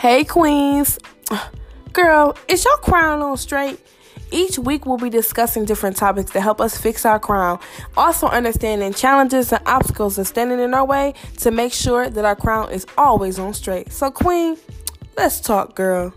Hey, Queens. Girl, is your crown on straight? Each week, we'll be discussing different topics to help us fix our crown. Also, understanding challenges and obstacles that standing in our way to make sure that our crown is always on straight. So, Queen, let's talk, girl.